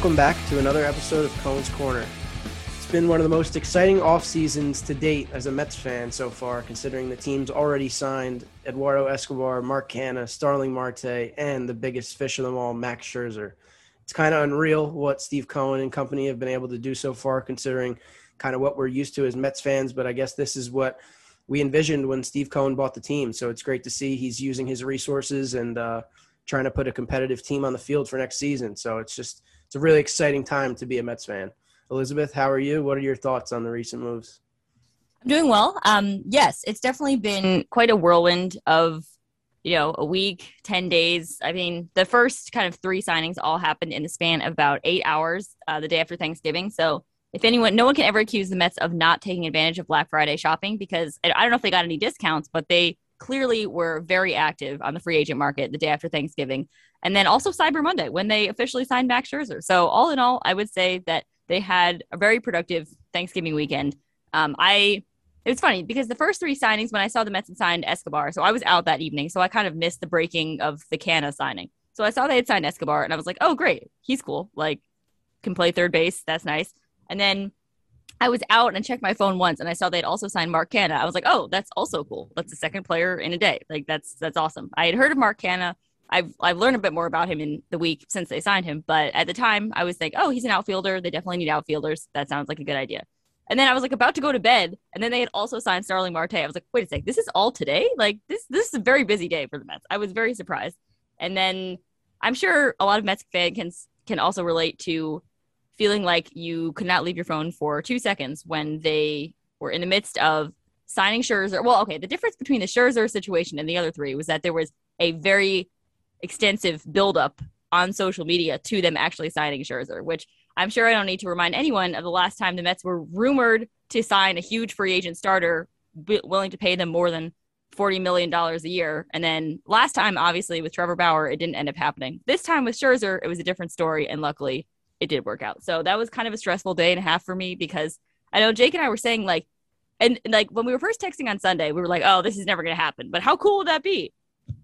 Welcome back to another episode of Cohen's Corner. It's been one of the most exciting off seasons to date as a Mets fan so far, considering the team's already signed Eduardo Escobar, Mark Canha, Starling Marte, and the biggest fish of them all, Max Scherzer. It's kind of unreal what Steve Cohen and company have been able to do so far, considering kind of what we're used to as Mets fans. But I guess this is what we envisioned when Steve Cohen bought the team. So it's great to see he's using his resources and uh, trying to put a competitive team on the field for next season. So it's just it's a really exciting time to be a Mets fan. Elizabeth, how are you? What are your thoughts on the recent moves? I'm doing well. Um, yes, it's definitely been quite a whirlwind of, you know, a week, 10 days. I mean, the first kind of three signings all happened in the span of about eight hours uh, the day after Thanksgiving. So if anyone, no one can ever accuse the Mets of not taking advantage of Black Friday shopping because I don't know if they got any discounts, but they clearly were very active on the free agent market the day after Thanksgiving. And then also Cyber Monday when they officially signed Max Scherzer. So all in all, I would say that they had a very productive Thanksgiving weekend. Um, I it was funny because the first three signings when I saw the Mets had signed Escobar, so I was out that evening, so I kind of missed the breaking of the Canha signing. So I saw they had signed Escobar, and I was like, oh great, he's cool. Like can play third base, that's nice. And then I was out and I checked my phone once and I saw they'd also signed Mark Canha. I was like, oh, that's also cool. That's the second player in a day. Like that's that's awesome. I had heard of Mark Canha. I've I've learned a bit more about him in the week since they signed him. But at the time I was like, oh, he's an outfielder. They definitely need outfielders. That sounds like a good idea. And then I was like about to go to bed, and then they had also signed Starling Marte. I was like, wait a sec, this is all today? Like this this is a very busy day for the Mets. I was very surprised. And then I'm sure a lot of Mets fans can can also relate to feeling like you could not leave your phone for two seconds when they were in the midst of signing Scherzer. Well, okay, the difference between the Scherzer situation and the other three was that there was a very extensive buildup on social media to them actually signing Scherzer, which I'm sure I don't need to remind anyone of the last time the Mets were rumored to sign a huge free agent starter willing to pay them more than $40 million a year. And then last time, obviously, with Trevor Bauer, it didn't end up happening. This time with Scherzer, it was a different story. And luckily, it did work out. So that was kind of a stressful day and a half for me because I know Jake and I were saying like, and like when we were first texting on Sunday, we were like, oh, this is never going to happen. But how cool would that be?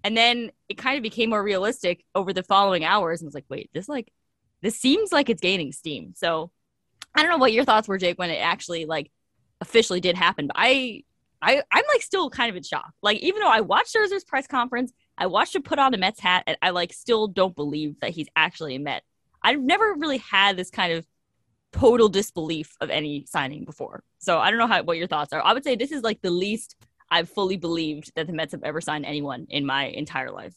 And then it kind of became more realistic over the following hours and was like, wait, this like, this seems like it's gaining steam. So I don't know what your thoughts were, Jake, when it actually like officially did happen. But I, I, I'm like still kind of in shock. Like even though I watched Scherzer's press conference, I watched him put on a Mets hat, and I like still don't believe that he's actually a Met. I've never really had this kind of total disbelief of any signing before. So I don't know how what your thoughts are. I would say this is like the least I've fully believed that the Mets have ever signed anyone in my entire life.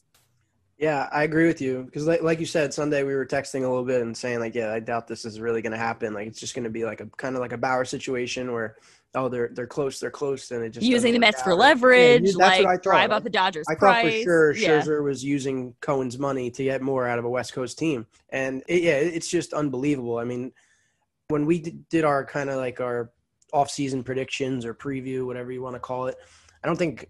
Yeah, I agree with you because, like, like you said, Sunday we were texting a little bit and saying like, yeah, I doubt this is really going to happen. Like, it's just going to be like a kind of like a Bauer situation where oh they're they're close, they're close, and it just using the Mets for leverage, yeah, like what I drive up the Dodgers. I price. thought for sure yeah. Scherzer was using Cohen's money to get more out of a West Coast team, and it, yeah, it's just unbelievable. I mean, when we did our kind of like our off-season predictions or preview, whatever you want to call it, I don't think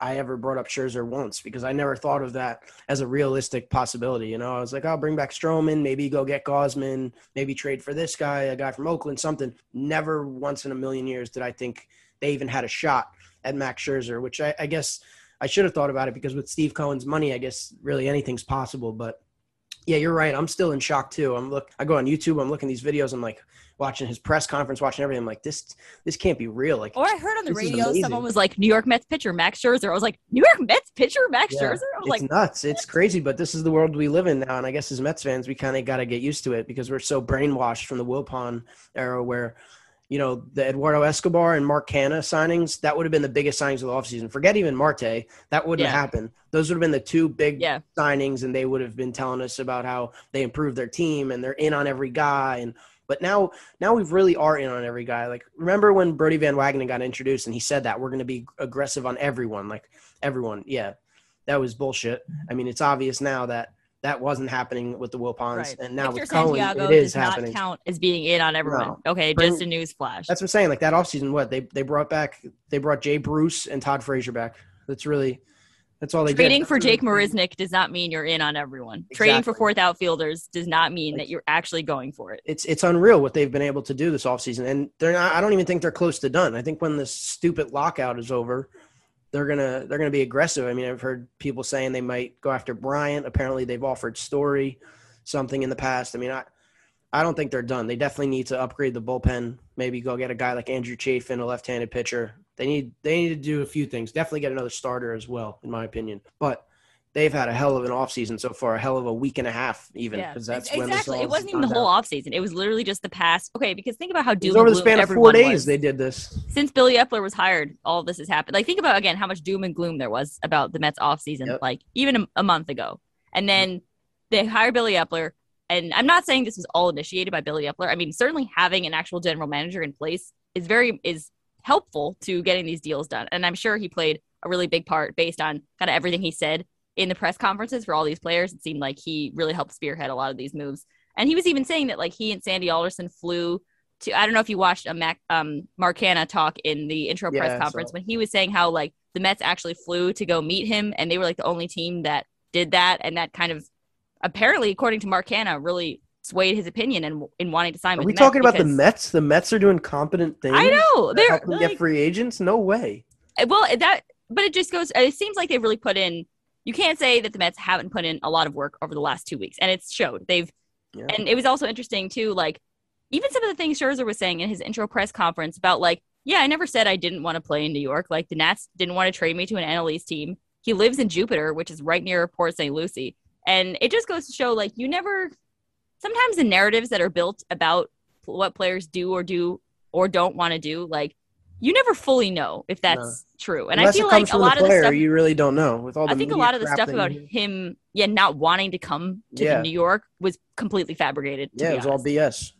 I ever brought up Scherzer once because I never thought of that as a realistic possibility. You know, I was like, I'll bring back Stroman, maybe go get Gausman, maybe trade for this guy, a guy from Oakland, something. Never once in a million years did I think they even had a shot at Max Scherzer, which I, I guess I should have thought about it because with Steve Cohen's money, I guess really anything's possible. But yeah, you're right. I'm still in shock too. I'm look. I go on YouTube. I'm looking these videos. I'm like, watching his press conference, watching everything. I'm like, this this can't be real. Like, or I heard on the radio someone was like, New York Mets pitcher Max Scherzer. I was like, New York Mets pitcher Max yeah, Scherzer. It's like, nuts. It's crazy, but this is the world we live in now. And I guess as Mets fans, we kind of got to get used to it because we're so brainwashed from the Wilpon era where. You know, the Eduardo Escobar and Mark Canha signings, that would have been the biggest signings of the offseason. Forget even Marte. That wouldn't yeah. happen. Those would have been the two big yeah. signings, and they would have been telling us about how they improved their team and they're in on every guy and but now, now we really are in on every guy. Like, remember when Brodie Van Wagenen got introduced and he said that we're going to be aggressive on everyone, like everyone. Yeah, that was bullshit. I mean, it's obvious now that that wasn't happening with the Wilpons, right. and now Victor with Cohen, Santiago it is does happening. Not count as being in on everyone. No. Okay, Bring, just a news flash. That's what I'm saying. Like that offseason, what they they brought back, they brought Jay Bruce and Todd Frazier back. That's really that's all they Trading did. for Jake Marisnick does not mean you're in on everyone. Exactly. Trading for fourth outfielders does not mean like, that you're actually going for it. It's it's unreal what they've been able to do this offseason. And they're not I don't even think they're close to done. I think when this stupid lockout is over, they're gonna they're gonna be aggressive. I mean, I've heard people saying they might go after Bryant. Apparently they've offered Story something in the past. I mean, I I don't think they're done. They definitely need to upgrade the bullpen. Maybe go get a guy like Andrew Chafin, a left-handed pitcher. They need they need to do a few things. Definitely get another starter as well, in my opinion. But they've had a hell of an offseason so far, a hell of a week and a half even. Yeah, because when exactly. It wasn't even the whole out. offseason. It was literally just the past. Okay, because think about how It doom over the span of four days. was. They did this. since Billy Eppler was hired, all this has happened. Like, think about again how much doom and gloom there was about the Mets offseason, Yep. like even a, a month ago. And then they hire Billy Eppler. And I'm not saying this was all initiated by Billy Eppler. I mean, certainly having an actual general manager in place is very is helpful to getting these deals done. And I'm sure he played a really big part based on kind of everything he said in the press conferences for all these players. It seemed like he really helped spearhead a lot of these moves. And he was even saying that like he and Sandy Alderson flew to I don't know if you watched a Mac um Mark Canha talk in the intro Yeah, press conference it. when he was saying how like the Mets actually flew to go meet him and they were like the only team that did that and that kind of apparently according to Mark Canha really swayed his opinion and in wanting to sign Are with we Mets talking about the Mets? The Mets are doing competent things. I know they're help them like, get free agents. No way. Uh, well uh, that but it just goes uh, it seems like they've really put in you can't say that the Mets haven't put in a lot of work over the last two weeks and it's showed they've Yeah. and it was also interesting too like even some of the things Scherzer was saying in his intro press conference about like yeah I never said I didn't want to play in New York like the Nats didn't want to trade me to an NL East team he lives in Jupiter which is right near Port St. Lucie and it just goes to show like you never sometimes the narratives that are built about what players do or do or don't want to do like you never fully know if that's true and Unless I feel like a lot the of the stuff you really don't know. With all the I think a lot of the stuff about him, yeah, not wanting to come to Yeah. New York was completely fabricated. To yeah, it was all. BS.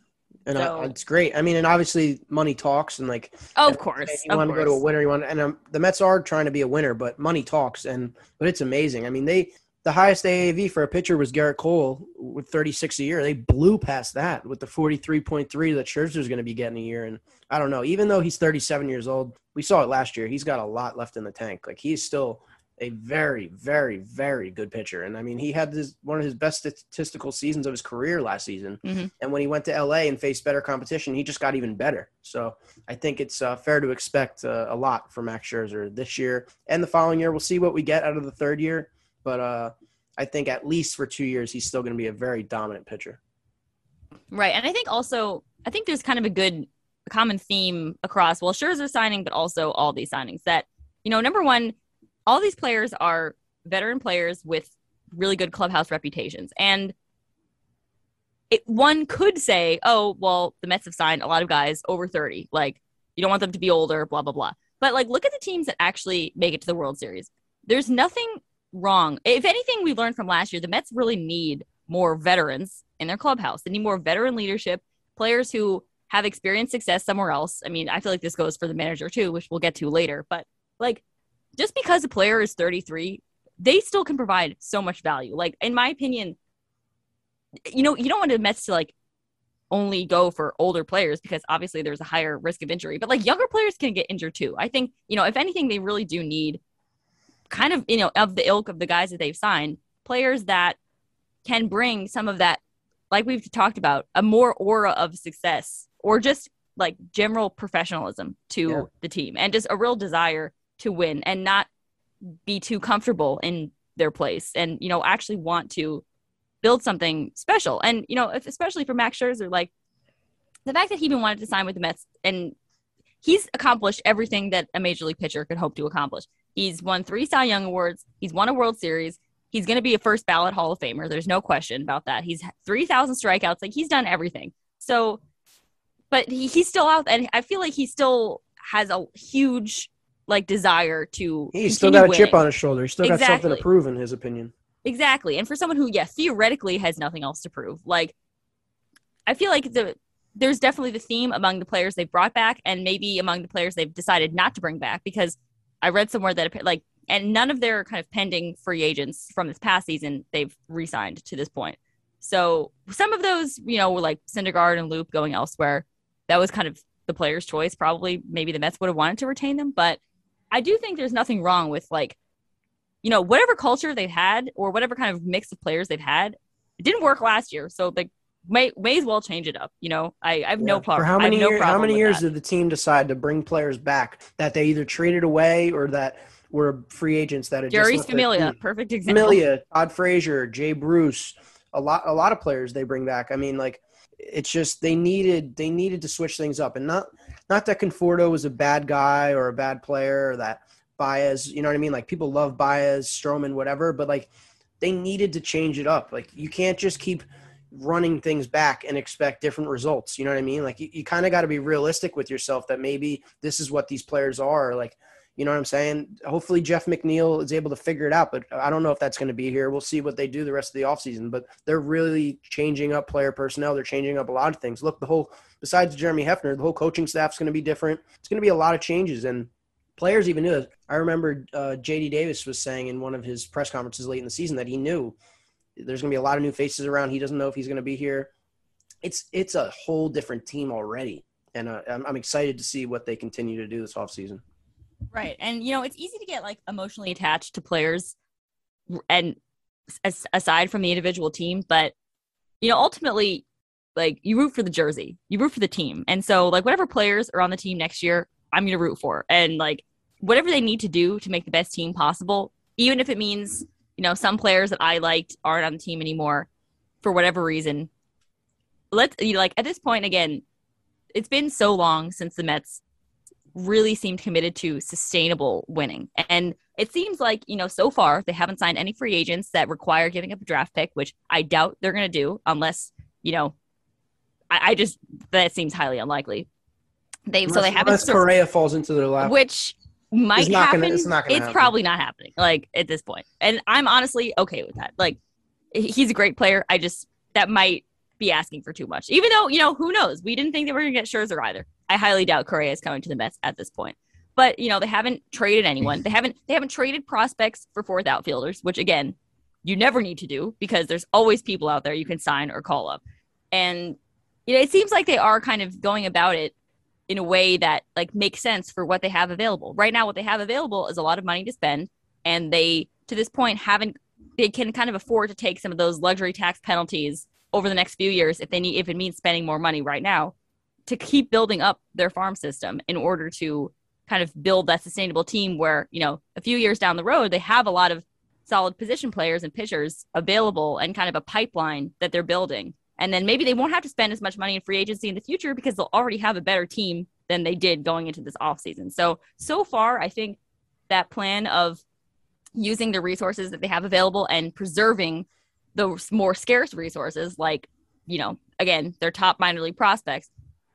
And I- it's great. I mean, and obviously money talks, and like Oh, of course, you want to go to a winner. You want, and um, the Mets are trying to be a winner, but money talks, and but it's amazing. I mean, they the highest AAV for a pitcher was Gerrit Cole with 36 a year. They blew past that with the 43.3 that Scherzer's going to be getting a year. And I don't know, even though he's 37 years old, we saw it last year. He's got a lot left in the tank. Like he's still a very, very, very good pitcher. And I mean, he had this one of his best statistical seasons of his career last season. Mhm. And when he went to LA and faced better competition, he just got even better. So I think it's uh, fair to expect uh, a lot from Max Scherzer this year and the following year. We'll see what we get out of the third year, but uh, I think at least for two years, he's still going to be a very dominant pitcher. Right. And I think also, I think there's kind of a good common theme across, well, Scherzer signing, but also all these signings that, you know, number one, all these players are veteran players with really good clubhouse reputations. And it, one could say, oh, well, the Mets have signed a lot of guys over 30. Like, you don't want them to be older, blah, blah, blah. But like, look at the teams that actually make it to the World Series. There's nothing wrong. If anything, we learned from last year, the Mets really need more veterans in their clubhouse. They need more veteran leadership, players who have experienced success somewhere else. I mean, I feel like this goes for the manager too, which we'll get to later. But like, just because a player is 33, they still can provide so much value. Like, in my opinion, you know, you don't want the Mets to like only go for older players because obviously there's a higher risk of injury, but like younger players can get injured too. I think, you know, if anything, they really do need kind of, you know, of the ilk of the guys that they've signed, players that can bring some of that, like we've talked about, a more aura of success or just like general professionalism to Yeah. the team and just a real desire to win and not be too comfortable in their place and, you know, actually want to build something special. And, you know, if, especially for Max Scherzer, like the fact that he even wanted to sign with the Mets and he's accomplished everything that a major league pitcher could hope to accomplish. He's won three Cy Young awards. He's won a World Series. He's going to be a first ballot Hall of Famer. There's no question about that. He's 3,000 strikeouts. Like he's done everything. So, but he, he's still out. And I feel like he still has a huge like desire to. He's still got a chip on his shoulder. He's still got something to prove, in his opinion. Exactly. And for someone who, yeah, theoretically has nothing else to prove, like I feel like the there's definitely the theme among the players they've brought back and maybe among the players they've decided not to bring back because I read somewhere that like and none of their kind of pending free agents from this past season they've re-signed to this point. So some of those, you know, were like Syndergaard and Loup going elsewhere. That was kind of the player's choice. Probably maybe the Mets would have wanted to retain them, but I do think there's nothing wrong with like you know, whatever culture they've had or whatever kind of mix of players they've had, it didn't work last year. So like may may as well change it up. You know, I, I have no problem. For how many no years? How many years that. did the team decide to bring players back that they either traded away or that were free agents that had Jeurys Familia, perfect example. Familia, Todd Frazier, Jay Bruce, a lot, a lot of players they bring back. I mean, like it's just they needed they needed to switch things up, and not not that Conforto was a bad guy or a bad player or that Baez, you know what I mean? Like people love Baez, Stroman, whatever, but like they needed to change it up. Like you can't just keep running things back and expect different results. You know what I mean? Like you, you kind of got to be realistic with yourself that maybe this is what these players are. Like, you know what I'm saying? Hopefully Jeff McNeil is able to figure it out, but I don't know if that's going to be here. We'll see what they do the rest of the offseason, but they're really changing up player personnel. They're changing up a lot of things. Look, the whole, besides Jeremy Hefner, the whole coaching staff's going to be different. It's going to be a lot of changes and players even knew it. I remember uh, JD Davis was saying in one of his press conferences late in the season that he knew there's going to be a lot of new faces around. He doesn't know if he's going to be here. It's it's a whole different team already, and uh, I'm, I'm excited to see what they continue to do this offseason. Right, and you know it's easy to get like emotionally attached to players, and as, aside from the individual team, but you know ultimately, like you root for the jersey, you root for the team, and so like whatever players are on the team next year, I'm going to root for, and like whatever they need to do to make the best team possible, even if it means you know, some players that I liked aren't on the team anymore for whatever reason. Let's you know, like at this point again, it's been so long since the Mets really seemed committed to sustainable winning. And it seems like, you know, so far they haven't signed any free agents that require giving up a draft pick, which I doubt they're going to do unless, you know, I, I, just, that seems highly unlikely. They, unless, so they haven't. Unless Correa falls into their lap. Which might it's happen. Gonna, it's it's happen. probably not happening. Like at this point, and I'm honestly okay with that. Like he's a great player. I just that might be asking for too much. Even though you know who knows, we didn't think they were going to get Scherzer either. I highly doubt Correa is coming to the Mets at this point. But you know they haven't traded anyone. They haven't they haven't traded prospects for fourth outfielders, which again you never need to do because there's always people out there you can sign or call up. And you know it seems like they are kind of going about it in a way that like makes sense for what they have available. Right now, what they have available is a lot of money to spend, and they to this point haven't they can kind of afford to take some of those luxury tax penalties over the next few years if they need if it means spending more money right now to keep building up their farm system in order to kind of build that sustainable team where you know a few years down the road they have a lot of solid position players and pitchers available and kind of a pipeline that they're building and then maybe they won't have to spend as much money in free agency in the future because they'll already have a better team than they did going into this offseason. So, so far, I think that plan of using the resources that they have available and preserving those more scarce resources, like, you know, again, their top minor league prospects,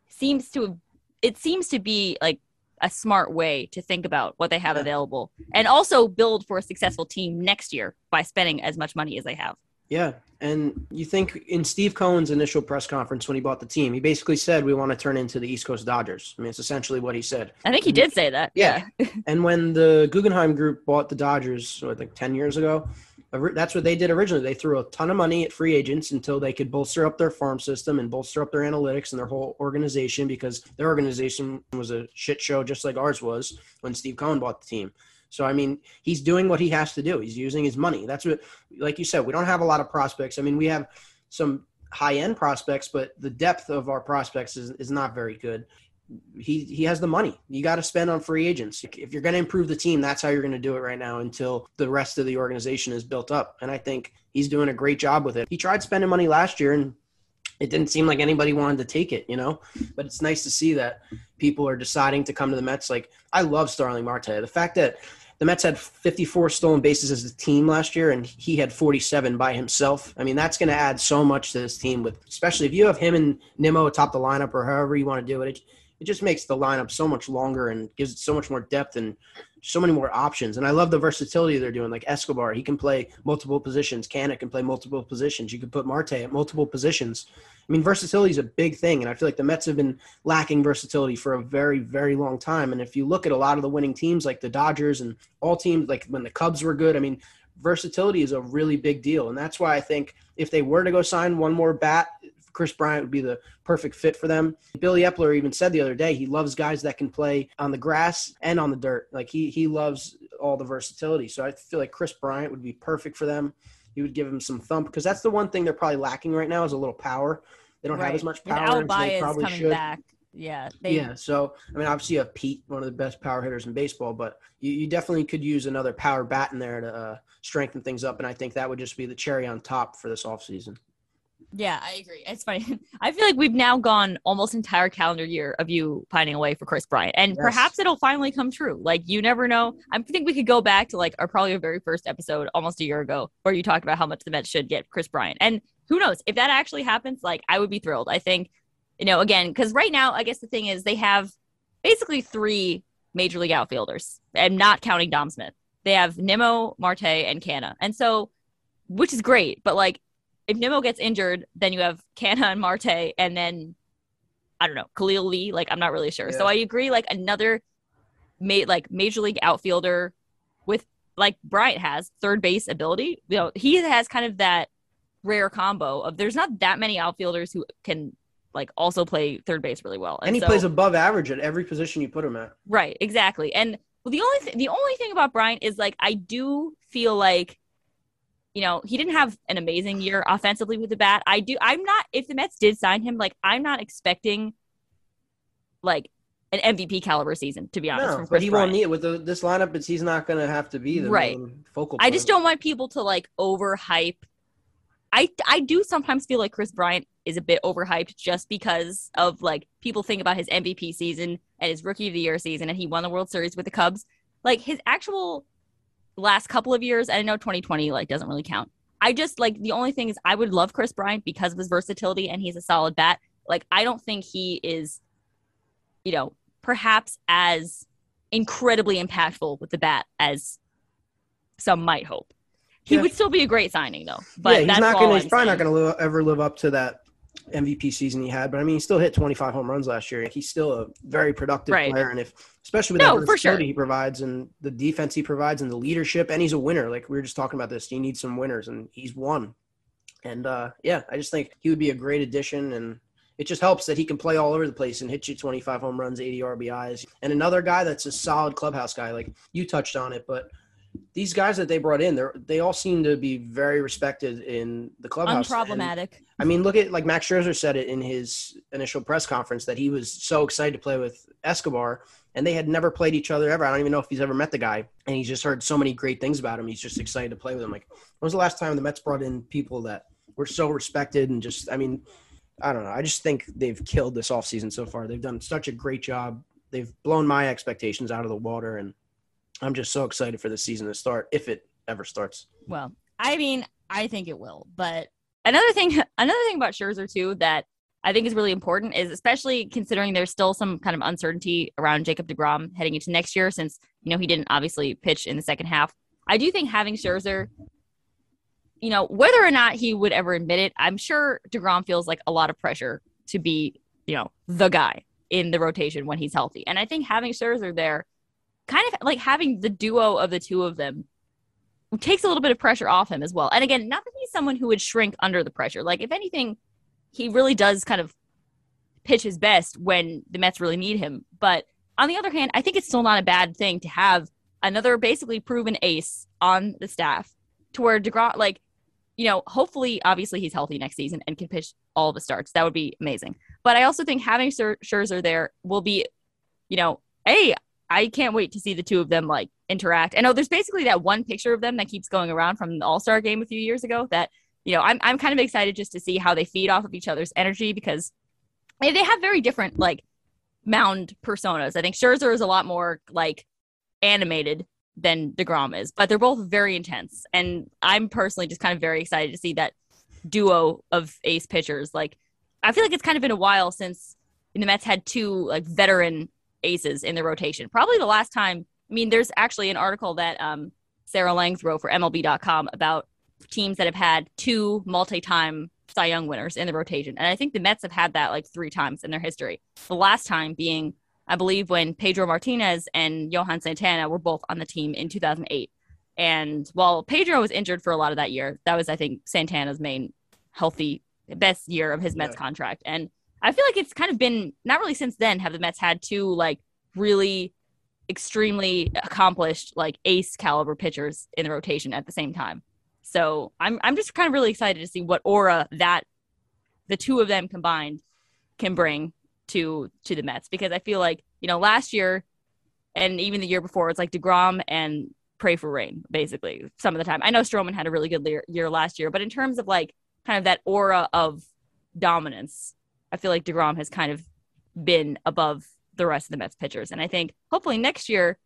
seems to, it seems to be like a smart way to think about what they have available and also build for a successful team next year by spending as much money as they have. Yeah. And you think in Steve Cohen's initial press conference when he bought the team, he basically said, We want to turn into the East Coast Dodgers. I mean, it's essentially what he said. I think he did say that. Yeah. and when the Guggenheim Group bought the Dodgers, oh, I think 10 years ago, that's what they did originally. They threw a ton of money at free agents until they could bolster up their farm system and bolster up their analytics and their whole organization because their organization was a shit show just like ours was when Steve Cohen bought the team. So I mean, he's doing what he has to do. He's using his money. That's what, like you said, we don't have a lot of prospects. I mean, we have some high end prospects, but the depth of our prospects is, is not very good. He he has the money. You got to spend on free agents. If you're going to improve the team, that's how you're going to do it right now until the rest of the organization is built up. And I think he's doing a great job with it. He tried spending money last year and it didn't seem like anybody wanted to take it, you know. But it's nice to see that people are deciding to come to the Mets. Like I love Starling Marte. The fact that the Mets had 54 stolen bases as a team last year, and he had 47 by himself. I mean, that's going to add so much to this team. With especially if you have him and Nimmo atop the lineup, or however you want to do it, it, it just makes the lineup so much longer and gives it so much more depth and so many more options. And I love the versatility they're doing. Like Escobar, he can play multiple positions. Canha can play multiple positions. You could put Marte at multiple positions. I mean, versatility is a big thing, and I feel like the Mets have been lacking versatility for a very, very long time. And if you look at a lot of the winning teams, like the Dodgers and all teams, like when the Cubs were good, I mean, versatility is a really big deal, and that's why I think if they were to go sign one more bat, Kris Bryant would be the perfect fit for them. Billy Eppler even said the other day he loves guys that can play on the grass and on the dirt. Like he he loves all the versatility. So I feel like Kris Bryant would be perfect for them. He would give him some thump because that's the one thing they're probably lacking right now is a little power. They don't right. have as much power as they probably coming should. Back. Yeah. They... Yeah. So I mean, obviously you have Pete, one of the best power hitters in baseball, but you, you definitely could use another power bat in there to uh, strengthen things up, and I think that would just be the cherry on top for this offseason. Yeah, I agree. It's funny. I feel like we've now gone almost entire calendar year of you pining away for Kris Bryant, and Yes. perhaps it'll finally come true. Like you never know. I think we could go back to like our probably our very first episode almost a year ago, where you talked about how much the Mets should get Kris Bryant, and who knows if that actually happens? Like I would be thrilled. I think, you know, again, because right now, I guess the thing is they have basically three major league outfielders, and not counting Dom Smith. They have Nimmo, Marte, and Canha, and so, which is great, but like if Nimmo gets injured, then you have Canha and Marte, and then I don't know Khalil Lee. Like I'm not really sure. So I agree. Like another, ma- like major league outfielder with like Bryant has third base ability. You know he has kind of that rare combo of there's not that many outfielders who can like also play third base really well. And he so- plays above average at every position you put him at. Right, exactly. And well, the only th- the only thing about Bryant is like I do feel like you know, he didn't have an amazing year offensively with the bat. I do I'm not if the Mets did sign him, like I'm not expecting like an MVP caliber season to be honest No, but he Bryant. won't need it with the, this lineup. It's he's not going to have to be the Right. main focal. I just don't want people to like overhype. I I do sometimes feel like Kris Bryant is a bit overhyped just because of like people think about his MVP season and his rookie of the year season and he won the World Series with the Cubs. Like his actual last couple of years, and I know 2020 like doesn't really count. I just like the only thing is I would love Kris Bryant because of his versatility and he's a solid bat. Like I don't think he is, you know, perhaps as incredibly impactful with the bat as some might hope. He Yeah. would still be a great signing though. But yeah, he's not going. I'm He's probably not going to ever live up to that MVP season he had. But I mean, he still hit 25 home runs last year. He's still a very productive Right. player, and if especially with No, that for sure. he provides and the defense he provides and the leadership, and he's a winner. Like we were just talking about this, you need some winners, and he's one. And uh, yeah, I just think he would be a great addition, and it just helps that he can play all over the place and hit you 25 home runs, 80 RBIs, and another guy that's a solid clubhouse guy. Like you touched on it, but these guys that they brought in, they they all seem to be very respected in the clubhouse. And, unproblematic. I mean, look at like Max Scherzer said it in his initial press conference that he was so excited to play with Escobar, and they had never played each other ever. I don't even know if he's ever met the guy, and he's just heard so many great things about him. He's just excited to play with him. Like, when was the last time the Mets brought in people that were so respected and just? I mean, I don't know. I just think they've killed this offseason so far. They've done such a great job. They've blown my expectations out of the water, and I'm just so excited for the season to start if it ever starts. Well, I mean, I think it will. But another thing, another thing about Scherzer too that I think is really important is especially considering there's still some kind of uncertainty around Jacob Degrom heading into next year, since you know he didn't obviously pitch in the second half. I do think having Scherzer, you know, whether or not he would ever admit it, I'm sure Degrom feels like a lot of pressure to be, you know, the guy in the rotation when he's healthy. And I think having Scherzer there, kind of like having the duo of the two of them takes a little bit of pressure off him as well. And again, not that he's someone who would shrink under the pressure. Like if anything, he really does kind of pitch his best when the Mets really need him. But on the other hand, I think it's still not a bad thing to have another basically proven ace on the staff to where DeGrom, like, you know, hopefully, obviously he's healthy next season and can pitch all the starts. That would be amazing. But I also think having Scher- Scherzer there will be, you know, hey, I can't wait to see the two of them like interact. I know oh, there's basically that one picture of them that keeps going around from the All Star game a few years ago. That you know, I'm I'm kind of excited just to see how they feed off of each other's energy because they they have very different like mound personas. I think Scherzer is a lot more like animated than Degrom is, but they're both very intense. And I'm personally just kind of very excited to see that duo of ace pitchers. Like, I feel like it's kind of been a while since the Mets had two like veteran aces in the rotation. Probably the last time. I mean, there's actually an article that um, Sarah Langs wrote for MLB.com about teams that have had two multi-time Cy Young winners in the rotation, and I think the Mets have had that like three times in their history. The last time being, I believe, when Pedro Martinez and Johan Santana were both on the team in 2008. And while Pedro was injured for a lot of that year, that was, I think, Santana's main healthy, best year of his Mets Yeah. contract. And I feel like it's kind of been not really since then have the Mets had two like really extremely accomplished like ace caliber pitchers in the rotation at the same time. So I'm I'm just kind of really excited to see what aura that the two of them combined can bring to to the Mets because I feel like you know last year and even the year before it's like Degrom and pray for rain basically some of the time. I know Stroman had a really good year, last year, but in terms of like kind of that aura of dominance, I feel like DeGrom has kind of been above the rest of the Mets pitchers. And I think hopefully next year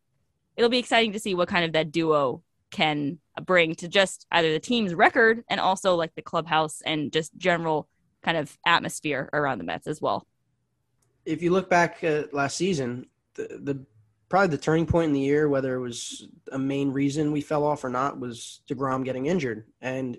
it'll be exciting to see what kind of that duo can bring to just either the team's record and also like the clubhouse and just general kind of atmosphere around the Mets as well. If you look back at last season, the, the probably the turning point in the year, whether it was a main reason we fell off or not, was DeGrom getting injured. And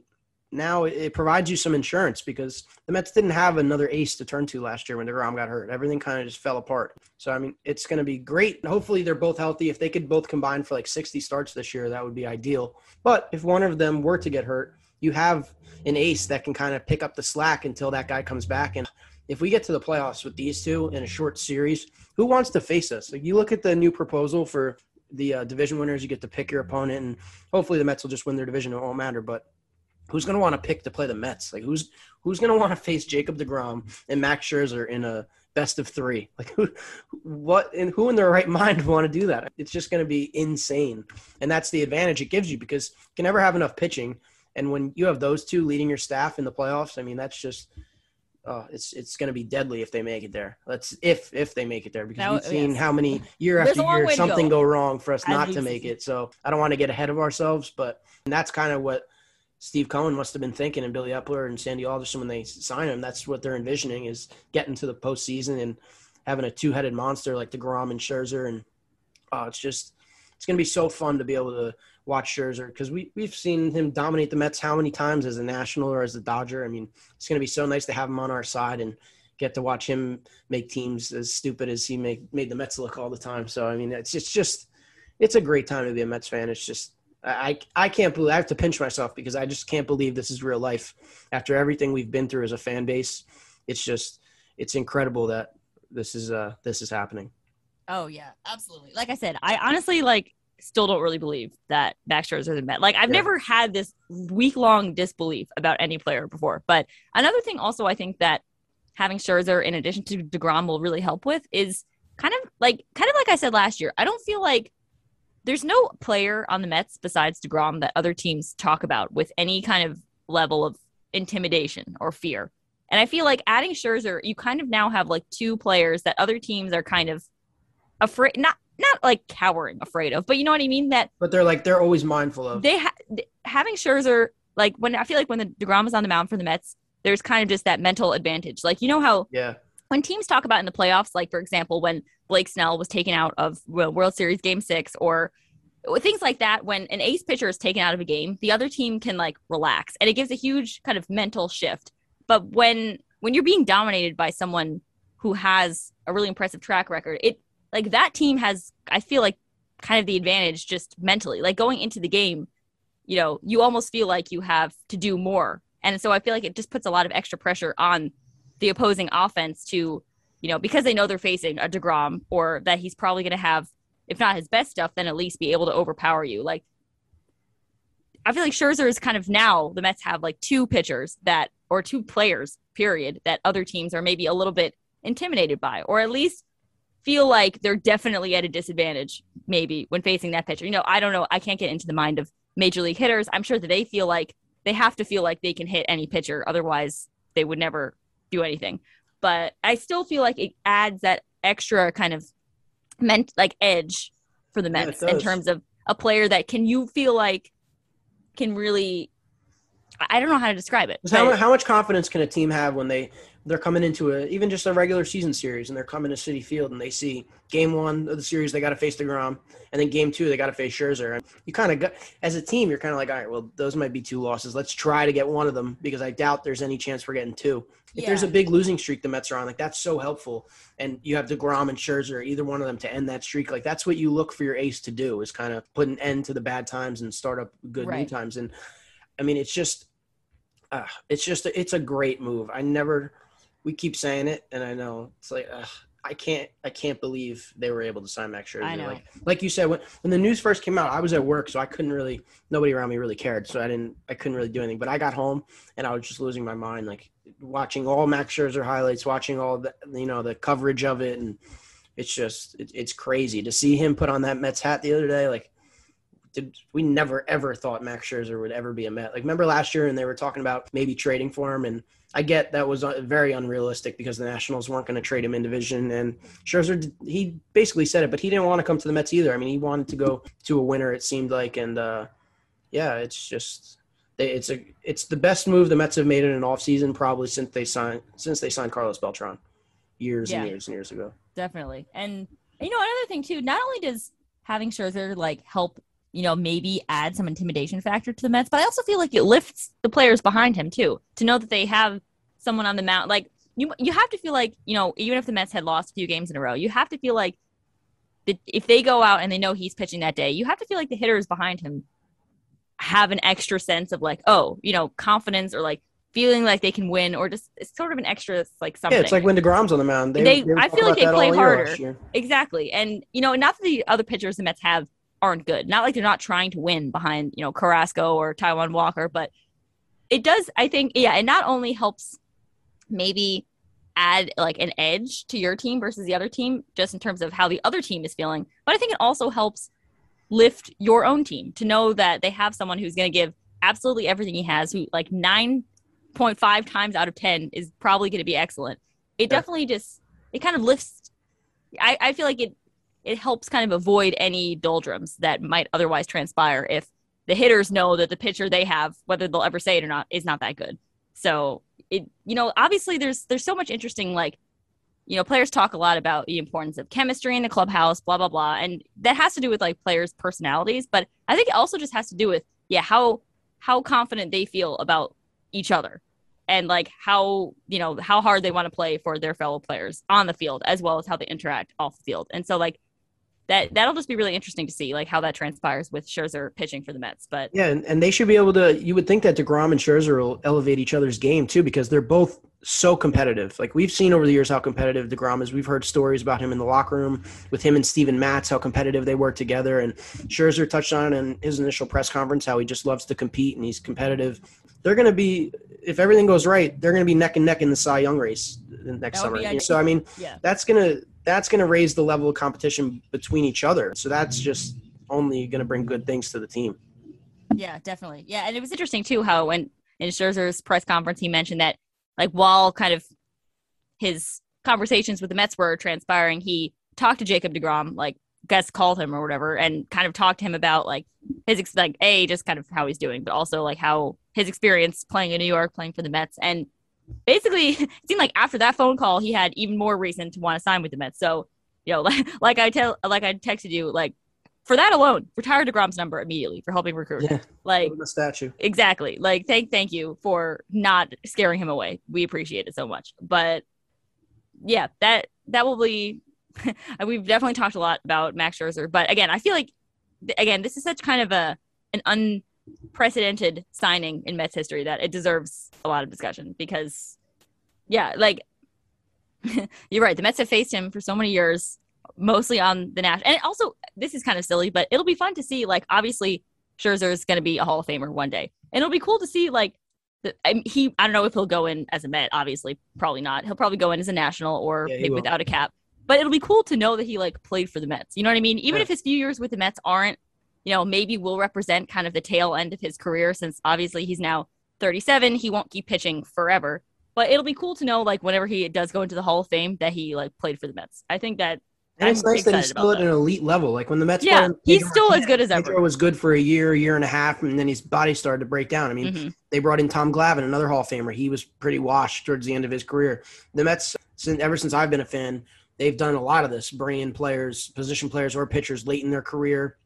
now it provides you some insurance because the Mets didn't have another ace to turn to last year when DeGrom got hurt. Everything kind of just fell apart. So, I mean, it's going to be great. Hopefully, they're both healthy. If they could both combine for like 60 starts this year, that would be ideal. But if one of them were to get hurt, you have an ace that can kind of pick up the slack until that guy comes back. And if we get to the playoffs with these two in a short series, who wants to face us? Like you look at the new proposal for the uh, division winners, you get to pick your opponent, and hopefully the Mets will just win their division. It won't matter, but who's going to want to pick to play the Mets? Like who's who's going to want to face Jacob Degrom and Max Scherzer in a best of three? Like who, what, and who in their right mind would want to do that? It's just going to be insane, and that's the advantage it gives you because you can never have enough pitching, and when you have those two leading your staff in the playoffs, I mean that's just. Oh, it's it's going to be deadly if they make it there. Let's if if they make it there because we've seen yes. how many year after year something go. go. wrong for us not to make it. So I don't want to get ahead of ourselves, but that's kind of what Steve Cohen must have been thinking, and Billy Eppler and Sandy Alderson when they sign him. That's what they're envisioning is getting to the postseason and having a two-headed monster like Degrom and Scherzer, and uh, it's just it's going to be so fun to be able to watch Scherzer because we we've seen him dominate the Mets how many times as a national or as a Dodger. I mean, it's going to be so nice to have him on our side and get to watch him make teams as stupid as he make made the Mets look all the time. So I mean, it's it's just it's a great time to be a Mets fan. It's just I, I can't believe I have to pinch myself because I just can't believe this is real life after everything we've been through as a fan base. It's just it's incredible that this is uh this is happening. Oh yeah, absolutely. Like I said, I honestly like still don't really believe that Max Scherzer is Met. Like I've yeah. never had this week long disbelief about any player before. But another thing also I think that having Scherzer in addition to Degrom will really help with is kind of like kind of like I said last year. I don't feel like there's no player on the Mets besides DeGrom that other teams talk about with any kind of level of intimidation or fear. And I feel like adding Scherzer, you kind of now have like two players that other teams are kind of afraid, not not like cowering afraid of, but you know what I mean. That but they're like they're always mindful of. They ha- having Scherzer like when I feel like when the Degrom is on the mound for the Mets, there's kind of just that mental advantage. Like you know how yeah when teams talk about in the playoffs, like for example, when Blake Snell was taken out of World Series Game Six, or things like that, when an ace pitcher is taken out of a game, the other team can like relax, and it gives a huge kind of mental shift. But when when you're being dominated by someone who has a really impressive track record, it like that team has, I feel like, kind of the advantage just mentally. Like going into the game, you know, you almost feel like you have to do more, and so I feel like it just puts a lot of extra pressure on the opposing offense to, you know, because they know they're facing a DeGrom or that he's probably going to have, if not his best stuff, then at least be able to overpower you. Like, I feel like Scherzer is kind of now the Mets have like two pitchers that, or two players, period, that other teams are maybe a little bit intimidated by, or at least feel like they're definitely at a disadvantage, maybe when facing that pitcher. You know, I don't know. I can't get into the mind of major league hitters. I'm sure that they feel like they have to feel like they can hit any pitcher. Otherwise, they would never do anything. But I still feel like it adds that extra kind of meant like edge for the Mets yeah, in terms of a player that can you feel like can really I don't know how to describe it. How, how much confidence can a team have when they they're coming into a even just a regular season series and they're coming to Citi Field and they see game one of the series they got to face Degrom and then game two they got to face Scherzer and you kind of got as a team you're kind of like all right well those might be two losses let's try to get one of them because I doubt there's any chance we're getting two. If yeah. there's a big losing streak the Mets are on like that's so helpful and you have Degrom and Scherzer either one of them to end that streak like that's what you look for your ace to do is kind of put an end to the bad times and start up good right. new times and I mean it's just uh, it's just a, it's a great move. I never we keep saying it, and I know it's like ugh, I can't I can't believe they were able to sign Max Scherzer. I know. Like like you said when when the news first came out, I was at work, so I couldn't really nobody around me really cared, so I didn't I couldn't really do anything. But I got home and I was just losing my mind, like watching all Max Scherzer highlights, watching all the you know the coverage of it, and it's just it, it's crazy to see him put on that Mets hat the other day, like did we never ever thought Max Scherzer would ever be a Met. Like remember last year and they were talking about maybe trading for him and I get that was uh, very unrealistic because the Nationals weren't going to trade him in division and Scherzer he basically said it but he didn't want to come to the Mets either. I mean he wanted to go to a winner it seemed like and uh yeah, it's just it's a it's the best move the Mets have made in an offseason probably since they signed since they signed Carlos Beltran years yeah, and years and years ago. Definitely. And you know another thing too, not only does having Scherzer like help you know, maybe add some intimidation factor to the Mets. But I also feel like it lifts the players behind him too to know that they have someone on the mound. Like you, you have to feel like you know, even if the Mets had lost a few games in a row, you have to feel like that if they go out and they know he's pitching that day, you have to feel like the hitters behind him have an extra sense of like, oh, you know, confidence or like feeling like they can win or just it's sort of an extra like something. Yeah, it's like when DeGrom's on the mound. They, they, they I feel like they play harder. Exactly. And you know, not that the other pitchers the Mets have aren't good. Not like they're not trying to win behind, you know, Carrasco or Taijuan Walker, but it does, I think, yeah, it not only helps maybe add like an edge to your team versus the other team, just in terms of how the other team is feeling, but I think it also helps lift your own team to know that they have someone who's going to give absolutely everything he has, who like 9.5 times out of 10 is probably going to be excellent. It yeah. definitely just, it kind of lifts. I, I feel like it it helps kind of avoid any doldrums that might otherwise transpire if the hitters know that the pitcher they have, whether they'll ever say it or not, is not that good. So it, you know, obviously there's there's so much interesting like, you know, players talk a lot about the importance of chemistry in the clubhouse, blah blah blah, and that has to do with like players' personalities, but I think it also just has to do with yeah how how confident they feel about each other and like how you know how hard they want to play for their fellow players on the field as well as how they interact off the field and so like that that'll just be really interesting to see like how that transpires with Scherzer pitching for the Mets. But yeah, and, and they should be able to. You would think that Degrom and Scherzer will elevate each other's game too because they're both so competitive. Like we've seen over the years how competitive Degrom is. We've heard stories about him in the locker room with him and Steven Matz, how competitive they work together. And Scherzer touched on in his initial press conference how he just loves to compete and he's competitive. They're going to be, if everything goes right, they're going to be neck and neck in the Cy Young race next summer. So I mean, yeah. that's going to that's going to raise the level of competition between each other. So that's just only going to bring good things to the team. Yeah, definitely. Yeah, and it was interesting too how when in Scherzer's press conference he mentioned that like while kind of his conversations with the Mets were transpiring, he talked to Jacob Degrom, like guest called him or whatever, and kind of talked to him about like his like a just kind of how he's doing, but also like how his experience playing in New York, playing for the Mets, and basically it seemed like after that phone call he had even more reason to want to sign with the Mets. So, you know, like, like I tell like I texted you, like for that alone, retire DeGrom's number immediately for helping recruit. Yeah, like the statue. Exactly. Like thank thank you for not scaring him away. We appreciate it so much. But yeah, that that will be we've definitely talked a lot about Max Scherzer, but again, I feel like again, this is such kind of a an un unprecedented signing in Mets history that it deserves a lot of discussion because, yeah, like you're right. The Mets have faced him for so many years, mostly on the national. And also, this is kind of silly, but it'll be fun to see. Like, obviously, Scherzer is going to be a Hall of Famer one day, and it'll be cool to see like. The, I he, I don't know if he'll go in as a Met. Obviously, probably not. He'll probably go in as a national or yeah, maybe will. without a cap. But it'll be cool to know that he like played for the Mets. You know what I mean? Even yeah. if his few years with the Mets aren't you know, maybe will represent kind of the tail end of his career since obviously he's now 37. He won't keep pitching forever. But it'll be cool to know, like, whenever he does go into the Hall of Fame, that he like played for the Mets. I think that and I'm it's nice that he's still at an elite level. Like when the Mets, yeah, he's still as good as ever. Pedro was good for a year, year and a half, and then his body started to break down. I mean, mm-hmm. they brought in Tom Glavine, another Hall of Famer. He was pretty washed towards the end of his career. The Mets, since ever since I've been a fan, they've done a lot of this, bringing players, position players, or pitchers late in their career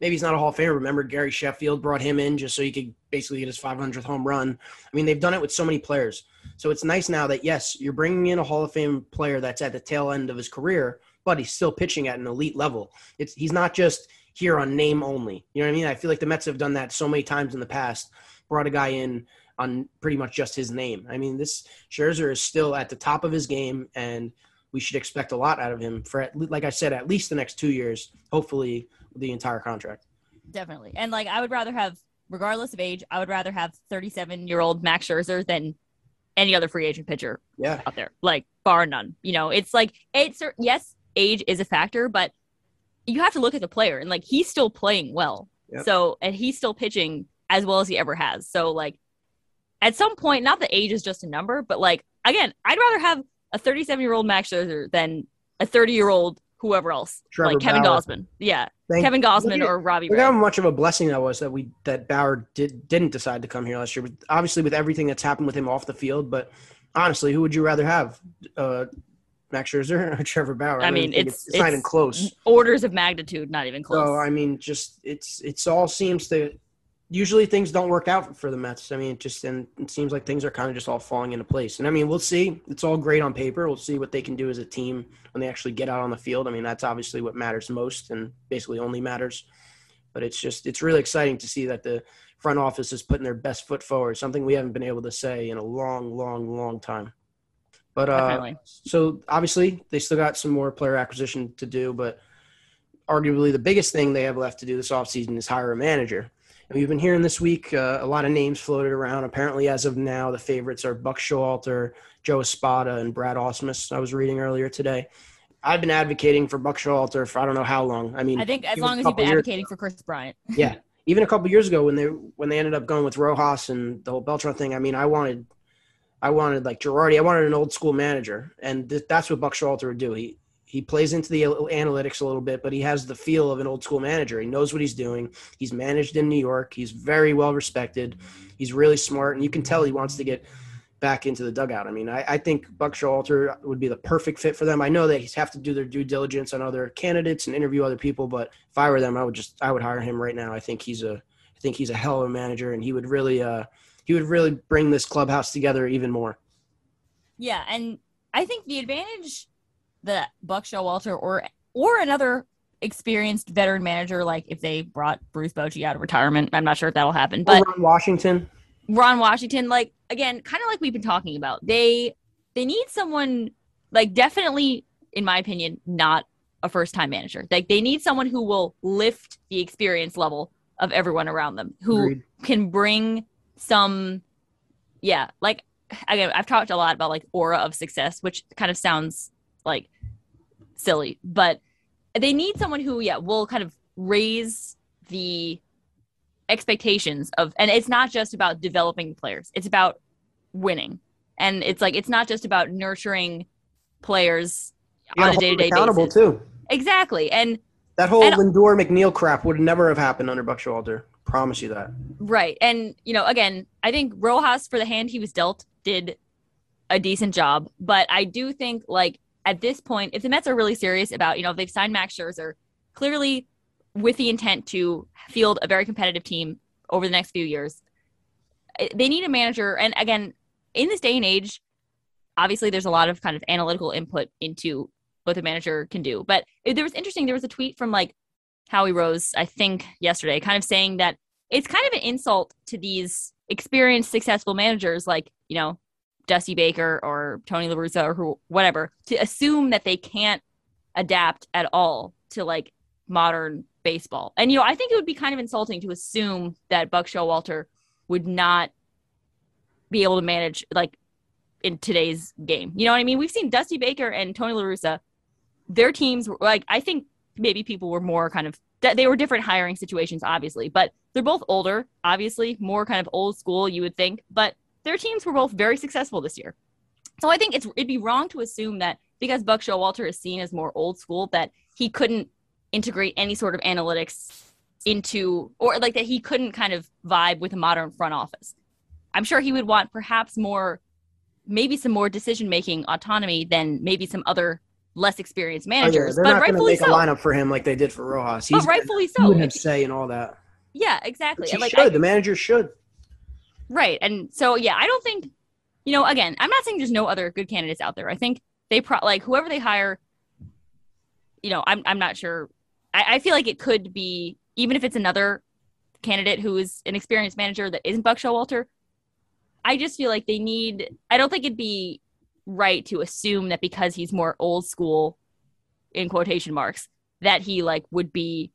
maybe he's not a Hall of Famer. Remember, Gary Sheffield brought him in just so he could basically get his 500th home run. I mean, they've done it with so many players. So it's nice now that, yes, you're bringing in a Hall of Fame player that's at the tail end of his career, but he's still pitching at an elite level. It's He's not just here on name only. You know what I mean? I feel like the Mets have done that so many times in the past, brought a guy in on pretty much just his name. I mean, this Scherzer is still at the top of his game, and we should expect a lot out of him for, like I said, at least the next two years. Hopefully, the entire contract. Definitely. And like I would rather have regardless of age, I would rather have 37 year old Max Scherzer than any other free agent pitcher yeah. out there, like bar none. You know, it's like it's yes, age is a factor, but you have to look at the player and like he's still playing well. Yep. So, and he's still pitching as well as he ever has. So, like, at some point, not that age is just a number, but like, again, I'd rather have a 37 year old Max Scherzer than a 30 year old whoever else, Trevor like Kevin Bauer. Gausman. Yeah, Thank- Kevin Gausman at- or Robbie Look Ray. how much of a blessing that was that we that Bauer did didn't decide to come here last year. With- Obviously, with everything that's happened with him off the field, but honestly, who would you rather have, uh, Max Scherzer or Trevor Bauer? I don't mean, think it's- it's, not even close. Orders of magnitude, not even close. So I mean, just it's it's all seems to. Usually things don't work out for the Mets. I mean, it just and it seems like things are kind of just all falling into place. And I mean, we'll see. It's all great on paper. We'll see what they can do as a team when they actually get out on the field. I mean, that's obviously what matters most and basically only matters. But it's just it's really exciting to see that the front office is putting their best foot forward. Something we haven't been able to say in a long, long, long time. But uh, Definitely. so obviously they still got some more player acquisition to do, but arguably the biggest thing they have left to do this offseason is hire a manager. We've been hearing this week uh, a lot of names floated around. Apparently, as of now, the favorites are Buck Showalter, Joe Espada, and Brad Ausmus. I was reading earlier today. I've been advocating for Buck Showalter for I don't know how long. I mean, I think as long as you've been advocating for Kris Bryant. yeah, even a couple years ago when they when they ended up going with Rojas and the whole Beltran thing. I mean, I wanted, I wanted like Girardi. I wanted an old school manager, and th- that's what Buck Showalter would do. He he plays into the analytics a little bit, but he has the feel of an old school manager. He knows what he's doing. He's managed in New York. He's very well respected. He's really smart, and you can tell he wants to get back into the dugout. I mean, I, I think Buck Showalter would be the perfect fit for them. I know they have to do their due diligence on other candidates and interview other people, but if I were them, I would just I would hire him right now. I think he's a I think he's a hell of a manager, and he would really uh he would really bring this clubhouse together even more. Yeah, and I think the advantage that Buck Showalter or or another experienced veteran manager, like if they brought Bruce Bochy out of retirement, I'm not sure if that'll happen, but Ron Washington, Ron Washington, like again, kind of like we've been talking about, they they need someone like definitely, in my opinion, not a first time manager. Like they need someone who will lift the experience level of everyone around them, who Agreed. can bring some, yeah, like again, I've talked a lot about like aura of success, which kind of sounds like silly, but they need someone who, yeah, will kind of raise the expectations of and it's not just about developing players it's about winning and it's like it's not just about nurturing players on a day-to-day accountable basis too. exactly and That whole And- Lindor McNeil crap would never have happened under Buck Showalter. Promise you that. right and you know again i think rojas for the hand he was dealt did a decent job but i do think like at this point if the mets are really serious about you know if they've signed max scherzer clearly with the intent to field a very competitive team over the next few years eh, they need a manager. And again in this day and age obviously there's a lot of kind of analytical input into what the manager can do. But there was interesting there was a tweet from like howie rose i think yesterday kind of saying that it's kind of an insult to these experienced successful managers like you know dusty baker or tony la Russa or who, whatever to assume that they can't adapt at all to like modern baseball and you know i think it would be kind of insulting to assume that buck showalter would not be able to manage like in today's game. You know what I mean? We've seen Dusty Baker and Tony La Russa, their teams were like I think maybe people were more kind of they were different hiring situations, obviously, but they're both older, obviously, more kind of old school, you would think, but their teams were both very successful this year. So I think it's it'd be wrong to assume that because Buck Showalter is seen as more old school that he couldn't integrate any sort of analytics into or like that he couldn't kind of vibe with a modern front office. I'm sure he would want perhaps more maybe some more decision making autonomy than maybe some other less experienced Oh, yeah, managers, they're but not rightfully make so. a lineup for him like they did for Rojas. But He's rightfully he so. would have say and all that. Yeah, exactly. He like, should. I- the manager should. Right. And so, yeah, I don't think, you know, again, I'm not saying there's no other good candidates out there. I think they pro like whoever they hire, you know, I'm, I'm not sure. I, I feel like it could be, even if it's another candidate who is an experienced manager that isn't Buck Showalter, I just feel like they need, I don't think it'd be right to assume that because he's more old school, in quotation marks, that he like would be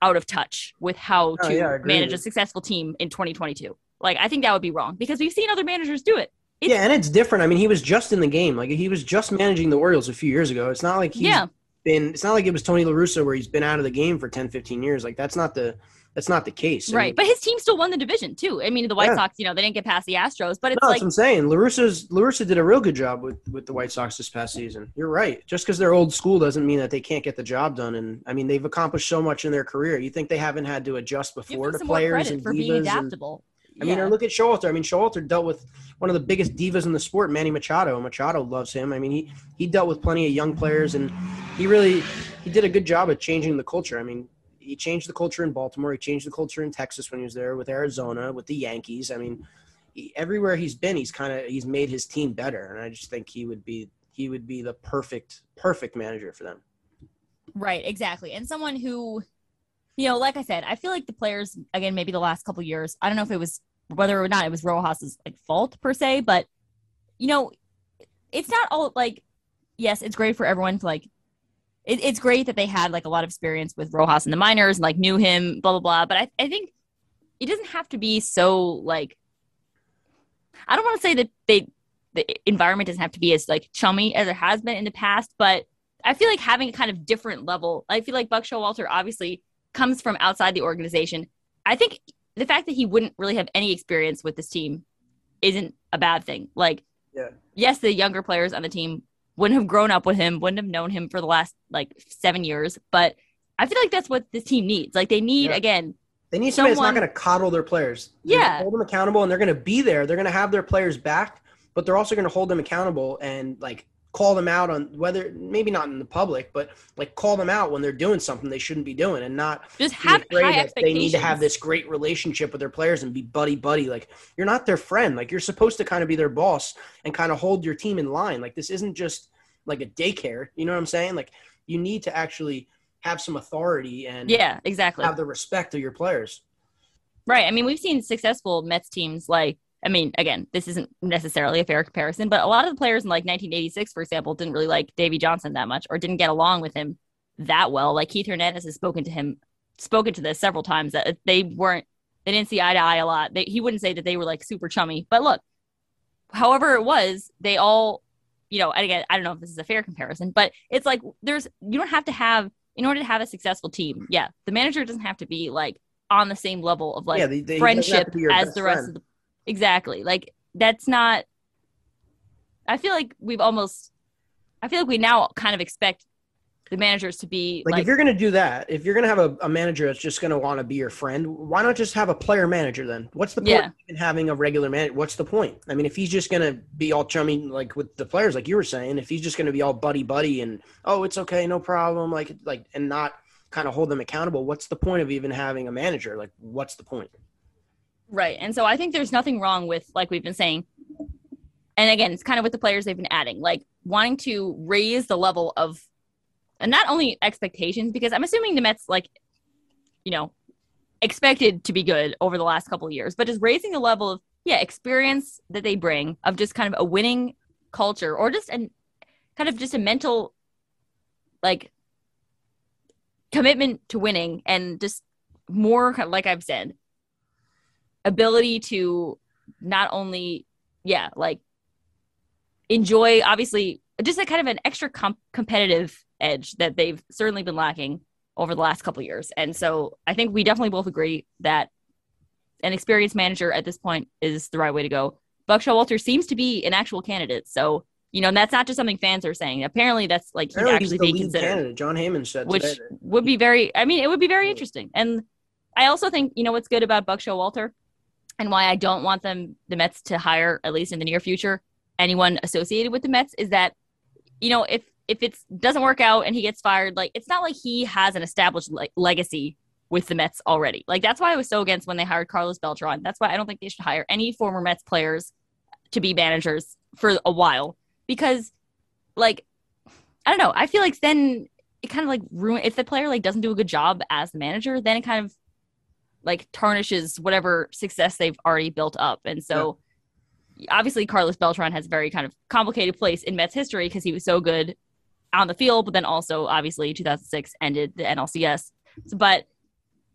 out of touch with how Oh, to yeah, manage a successful team in 2022. Like, I think that would be wrong because we've seen other managers do it. It's- yeah, and it's different. I mean, he was just in the game. Like he was just managing the Orioles a few years ago. It's not like he's yeah, been. It's not like it was Tony La Russa where he's been out of the game for 10, 15 years. Like that's not the that's not the case. I right. mean, But his team still won the division too. I mean, the White Yeah. Sox, you know, they didn't get past the Astros, but it's no, like that's what I'm saying. La Russa's Larussa did a real good job with with the White Sox this past season. You're right. Just because they're old school doesn't mean that they can't get the job done. And I mean, they've accomplished so much in their career. You think they haven't had to adjust before to players and for being divas adaptable. I mean, Yeah. or look at Showalter. I mean, Showalter dealt with one of the biggest divas in the sport, Manny Machado. Machado loves him. I mean, he he dealt with plenty of young players, and he really he did a good job at changing the culture. I mean, he changed the culture in Baltimore. He changed the culture in Texas when he was there with Arizona, with the Yankees. I mean, he, everywhere he's been, he's kind of he's made his team better, and I just think he would be he would be the perfect perfect manager for them. Right, exactly. And someone who, you know, like I said, I feel like the players, again, maybe the last couple years, I don't know if it was whether or not it was Rojas's like fault per se, but you know, it's not all like, yes, it's great for everyone to like, it, it's great that they had like a lot of experience with Rojas in the minors and like knew him, blah, blah, blah. But I, I think it doesn't have to be so like, I don't want to say that they, the environment doesn't have to be as like chummy as it has been in the past, but I feel like having a kind of different level. I feel like Buck Showalter obviously comes from outside the organization. I think the fact that he wouldn't really have any experience with this team isn't a bad thing. Like, Yeah. yes, the younger players on the team wouldn't have grown up with him, wouldn't have known him for the last like seven years, but I feel like that's what this team needs. Like, they need Yeah. again. They need somebody Someone- that's not going to coddle their players. They're Yeah. hold them accountable, and they're going to be there. They're going to have their players back, but they're also going to hold them accountable and like call them out on whether maybe not in the public, but like call them out when they're doing something they shouldn't be doing, and not Just have afraid that they need to have this great relationship with their players and be buddy buddy. Like you're not their friend. Like you're supposed to kind of be their boss and kind of hold your team in line. Like this isn't just like a daycare. You know what I'm saying? Like you need to actually have some authority and Yeah, exactly. have the respect of your players. Right. I mean, we've seen successful Mets teams like, I mean, again, this isn't necessarily a fair comparison, but a lot of the players in like 1986, for example, didn't really like Davey Johnson that much or didn't get along with him that well. Like Keith Hernandez has spoken to him, spoken to this several times that uh, they weren't, they didn't see eye to eye a lot. They, he wouldn't say that they were like super chummy, but look, however it was, they all, you know, and again, I don't know if this is a fair comparison, but it's like there's, you don't have to have, in order to have a successful team, yeah, the manager doesn't have to be like on the same level of like yeah, they, they, he doesn't have friendship to be your as the rest friend. of the exactly like that's not i feel like we've almost i feel like we now kind of expect the managers to be Like, like, if you're gonna do that, if you're gonna have a, a manager that's just gonna want to be your friend, why not just have a player manager then? What's the point Yeah. of even having a regular man? What's the point? I mean, if he's just gonna be all chummy like with the players, like you were saying, if he's just gonna be all buddy buddy and oh it's okay, no problem, like like and not kind of hold them accountable, what's the point of even having a manager? Like, what's the point? Right and so i think there's nothing wrong with like we've been saying and again it's kind of with the players they've been adding like wanting to raise the level of and not only expectations because i'm assuming the mets like you know expected to be good over the last couple of years but just raising the level of yeah experience that they bring of just kind of a winning culture or just an kind of just a mental like commitment to winning and just more like i've said ability to not only yeah like enjoy obviously just a kind of an extra comp- competitive edge that they've certainly been lacking over the last couple of years. And so i think we definitely both agree that an experienced manager at this point is the right way to go. Buck showalter seems to be an actual candidate. So you know and that's not just something fans are saying. Apparently that's like Apparently, actually the be lead considered candidate. Jon Heyman said which today would be very i mean it would be very interesting. And i also think you know what's good about buck showalter and why i don't want them the mets to hire at least in the near future anyone associated with the mets is that you know if if it doesn't work out and he gets fired like it's not like he has an established like legacy with the mets already. Like that's why i was so against when they hired carlos beltran. That's why i don't think they should hire any former mets players to be managers for a while because like i don't know. I feel like then it kind of like ruin if the player like doesn't do a good job as the manager then it kind of like tarnishes whatever success they've already built up. And so obviously carlos beltran has a very kind of complicated place in mets history because he was so good on the field but then also obviously 2006 ended the nlcs but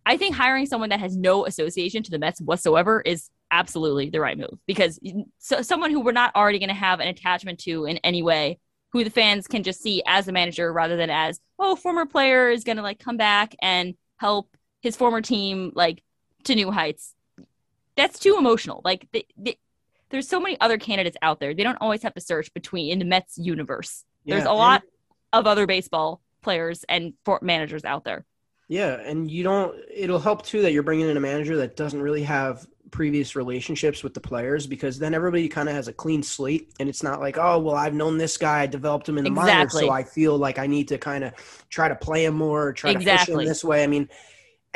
i think hiring someone that has no association to the mets whatsoever is absolutely the right move because so, someone who we're not already going to have an attachment to in any way who the fans can just see as a manager rather than as oh former player is going to like come back and help his former team like to new heights. That's too emotional. Like they, they, there's so many other candidates out there. They don't always have to search between in the Mets universe. There's Yeah, a lot of other baseball players and for managers out there. Yeah, and you don't. It'll help too that you're bringing in a manager that doesn't really have previous relationships with the players because then everybody kind of has a clean slate, and it's not like, oh, well, I've known this guy, I developed him in the minors, Exactly. so I feel like I need to kind of try to play him more, try to push him this way. I mean,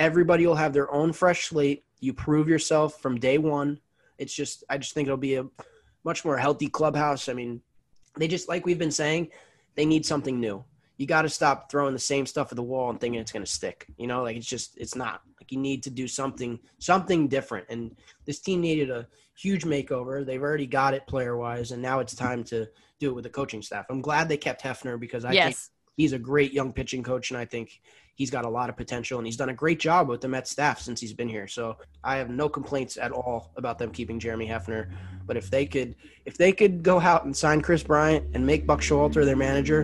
everybody will have their own fresh slate. You prove yourself from day one. It's just, I just think it'll be a much more healthy clubhouse. I mean, they just like we've been saying, they need something new you got to stop throwing the same stuff at the wall and thinking it's going to stick. You know, like it's just it's not. Like you need to do something something different. And this team needed a huge makeover. They've already got it player wise, and now it's time to do it with the coaching staff. I'm glad they kept Hefner because I think yes. He's a great young pitching coach, and I think he's got a lot of potential, and he's done a great job with the Mets staff since he's been here. So I have no complaints at all about them keeping Jeremy Hefner. But if they could, if they could go out and sign Kris Bryant and make Buck Showalter their manager,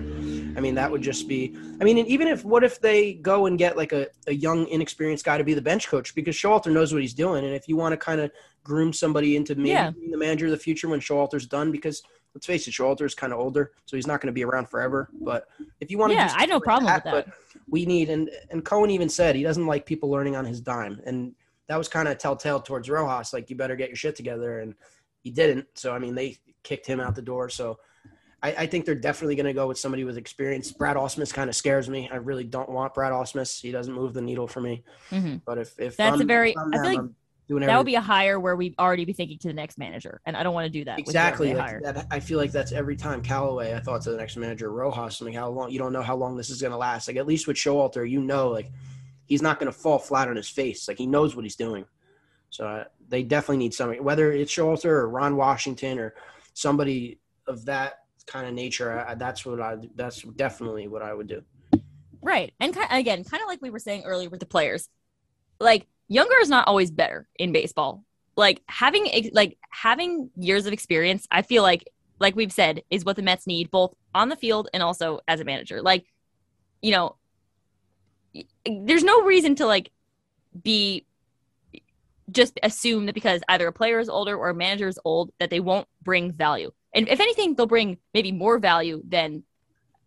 I mean that would just be. I mean, and even if what if they go and get like a, a young, inexperienced guy to be the bench coach because Showalter knows what he's doing, and if you want to kind of groom somebody into maybe Yeah. being the manager of the future when Showalter's done, because let's face it, Showalter's kind of older, so he's not going to be around forever. But if you want to, Yeah, I have no problem with that. But we need, and and Cohen even said he doesn't like people learning on his dime, and that was kind of telltale towards Rojas, like you better get your shit together, and he didn't. So I mean, they kicked him out the door. So. I, I think they're definitely going to go with somebody with experience. Brad Ausmus kind of scares me. I really don't want Brad Ausmus. He doesn't move the needle for me. Mhm. But if if That's a I'm- very- I'm I feel them, like Doing That would be a hire where we'd already be thinking to the next manager, and I don't want to do that. exactly. Like that, I feel like that's every time Callaway. I thought to the next manager Rojas. Like, how long? You don't know how long this is going to last. Like at least with Showalter, you know, like he's not going to fall flat on his face. Like he knows what he's doing. So uh, they definitely need somebody, whether it's Showalter or Ron Washington or somebody of that kind of nature. I, that's what I. That's definitely what I would do. Right. And again, kind of like we were saying earlier with the players, like younger is not always better in baseball. Like having like having years of experience, I feel like like we've said is what the Mets need both on the field and also as a manager. Like, you know, there's no reason to like be just assume that because either a player is older or a manager is old that they won't bring value. And if anything, they'll bring maybe more value than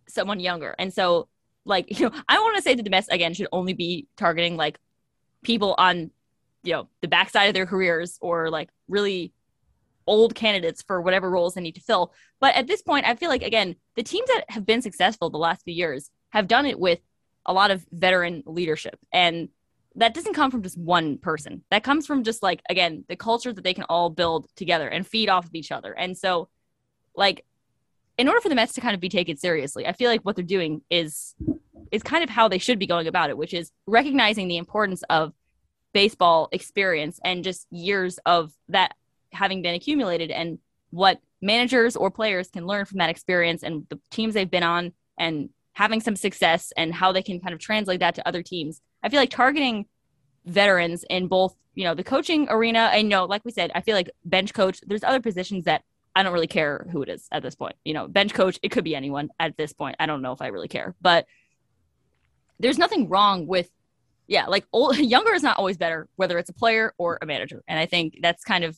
someone younger. And so like you know i want to say that the mets again should only be targeting like people on you know the backside of their careers or like really old candidates for whatever roles they need to fill. But at this point i feel like again the teams that have been successful the last few years have done it with a lot of veteran leadership. And that doesn't come from just one person. That comes from just like again the culture that they can all build together and feed off of each other. And so like in order for the Mets to kind of be taken seriously, I feel like what they're doing is is kind of how they should be going about it, which is recognizing the importance of baseball experience and just years of that having been accumulated and what managers or players can learn from that experience and the teams they've been on and having some success and how they can kind of translate that to other teams. I feel like targeting veterans in both, you know, the coaching arena. I know, like we said, I feel like bench coach, there's other positions that I don't really care who it is at this point. You know, bench coach, it could be anyone at this point. I don't know if I really care, but there's nothing wrong with, yeah, like old, younger is not always better, whether it's a player or a manager. And I think that's kind of,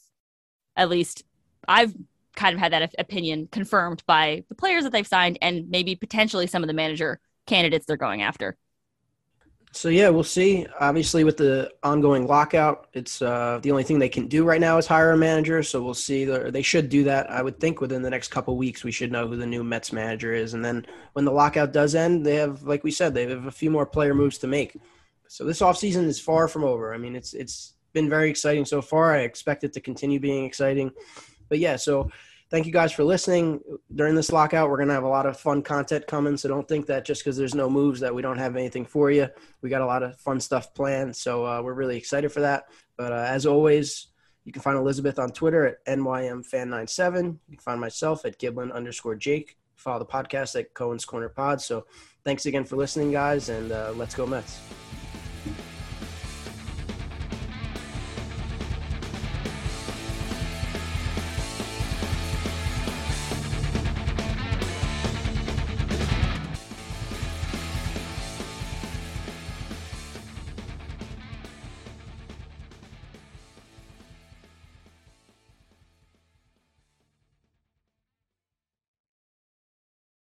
at least I've kind of had that opinion confirmed by the players that they've signed and maybe potentially some of the manager candidates they're going after. So yeah, we'll see. Obviously, with the ongoing lockout, it's uh, the only thing they can do right now is hire a manager. So we'll see. They should do that. I would think within the next couple weeks, we should know who the new Mets manager is. And then when the lockout does end, they have, like we said, they have a few more player moves to make. So this offseason is far from over. I mean, it's it's been very exciting so far. I expect it to continue being exciting. But yeah, so thank you guys for listening. During this lockout, we're gonna have a lot of fun content coming. So don't think that just because there's no moves that we don't have anything for you. We got a lot of fun stuff planned. So uh, we're really excited for that. But uh, as always, you can find Elizabeth on Twitter at NYMFan97. You can find myself at Giblin underscore Jake. Follow the podcast at Cohen's Corner Pod. So thanks again for listening, guys, and uh, let's go Mets.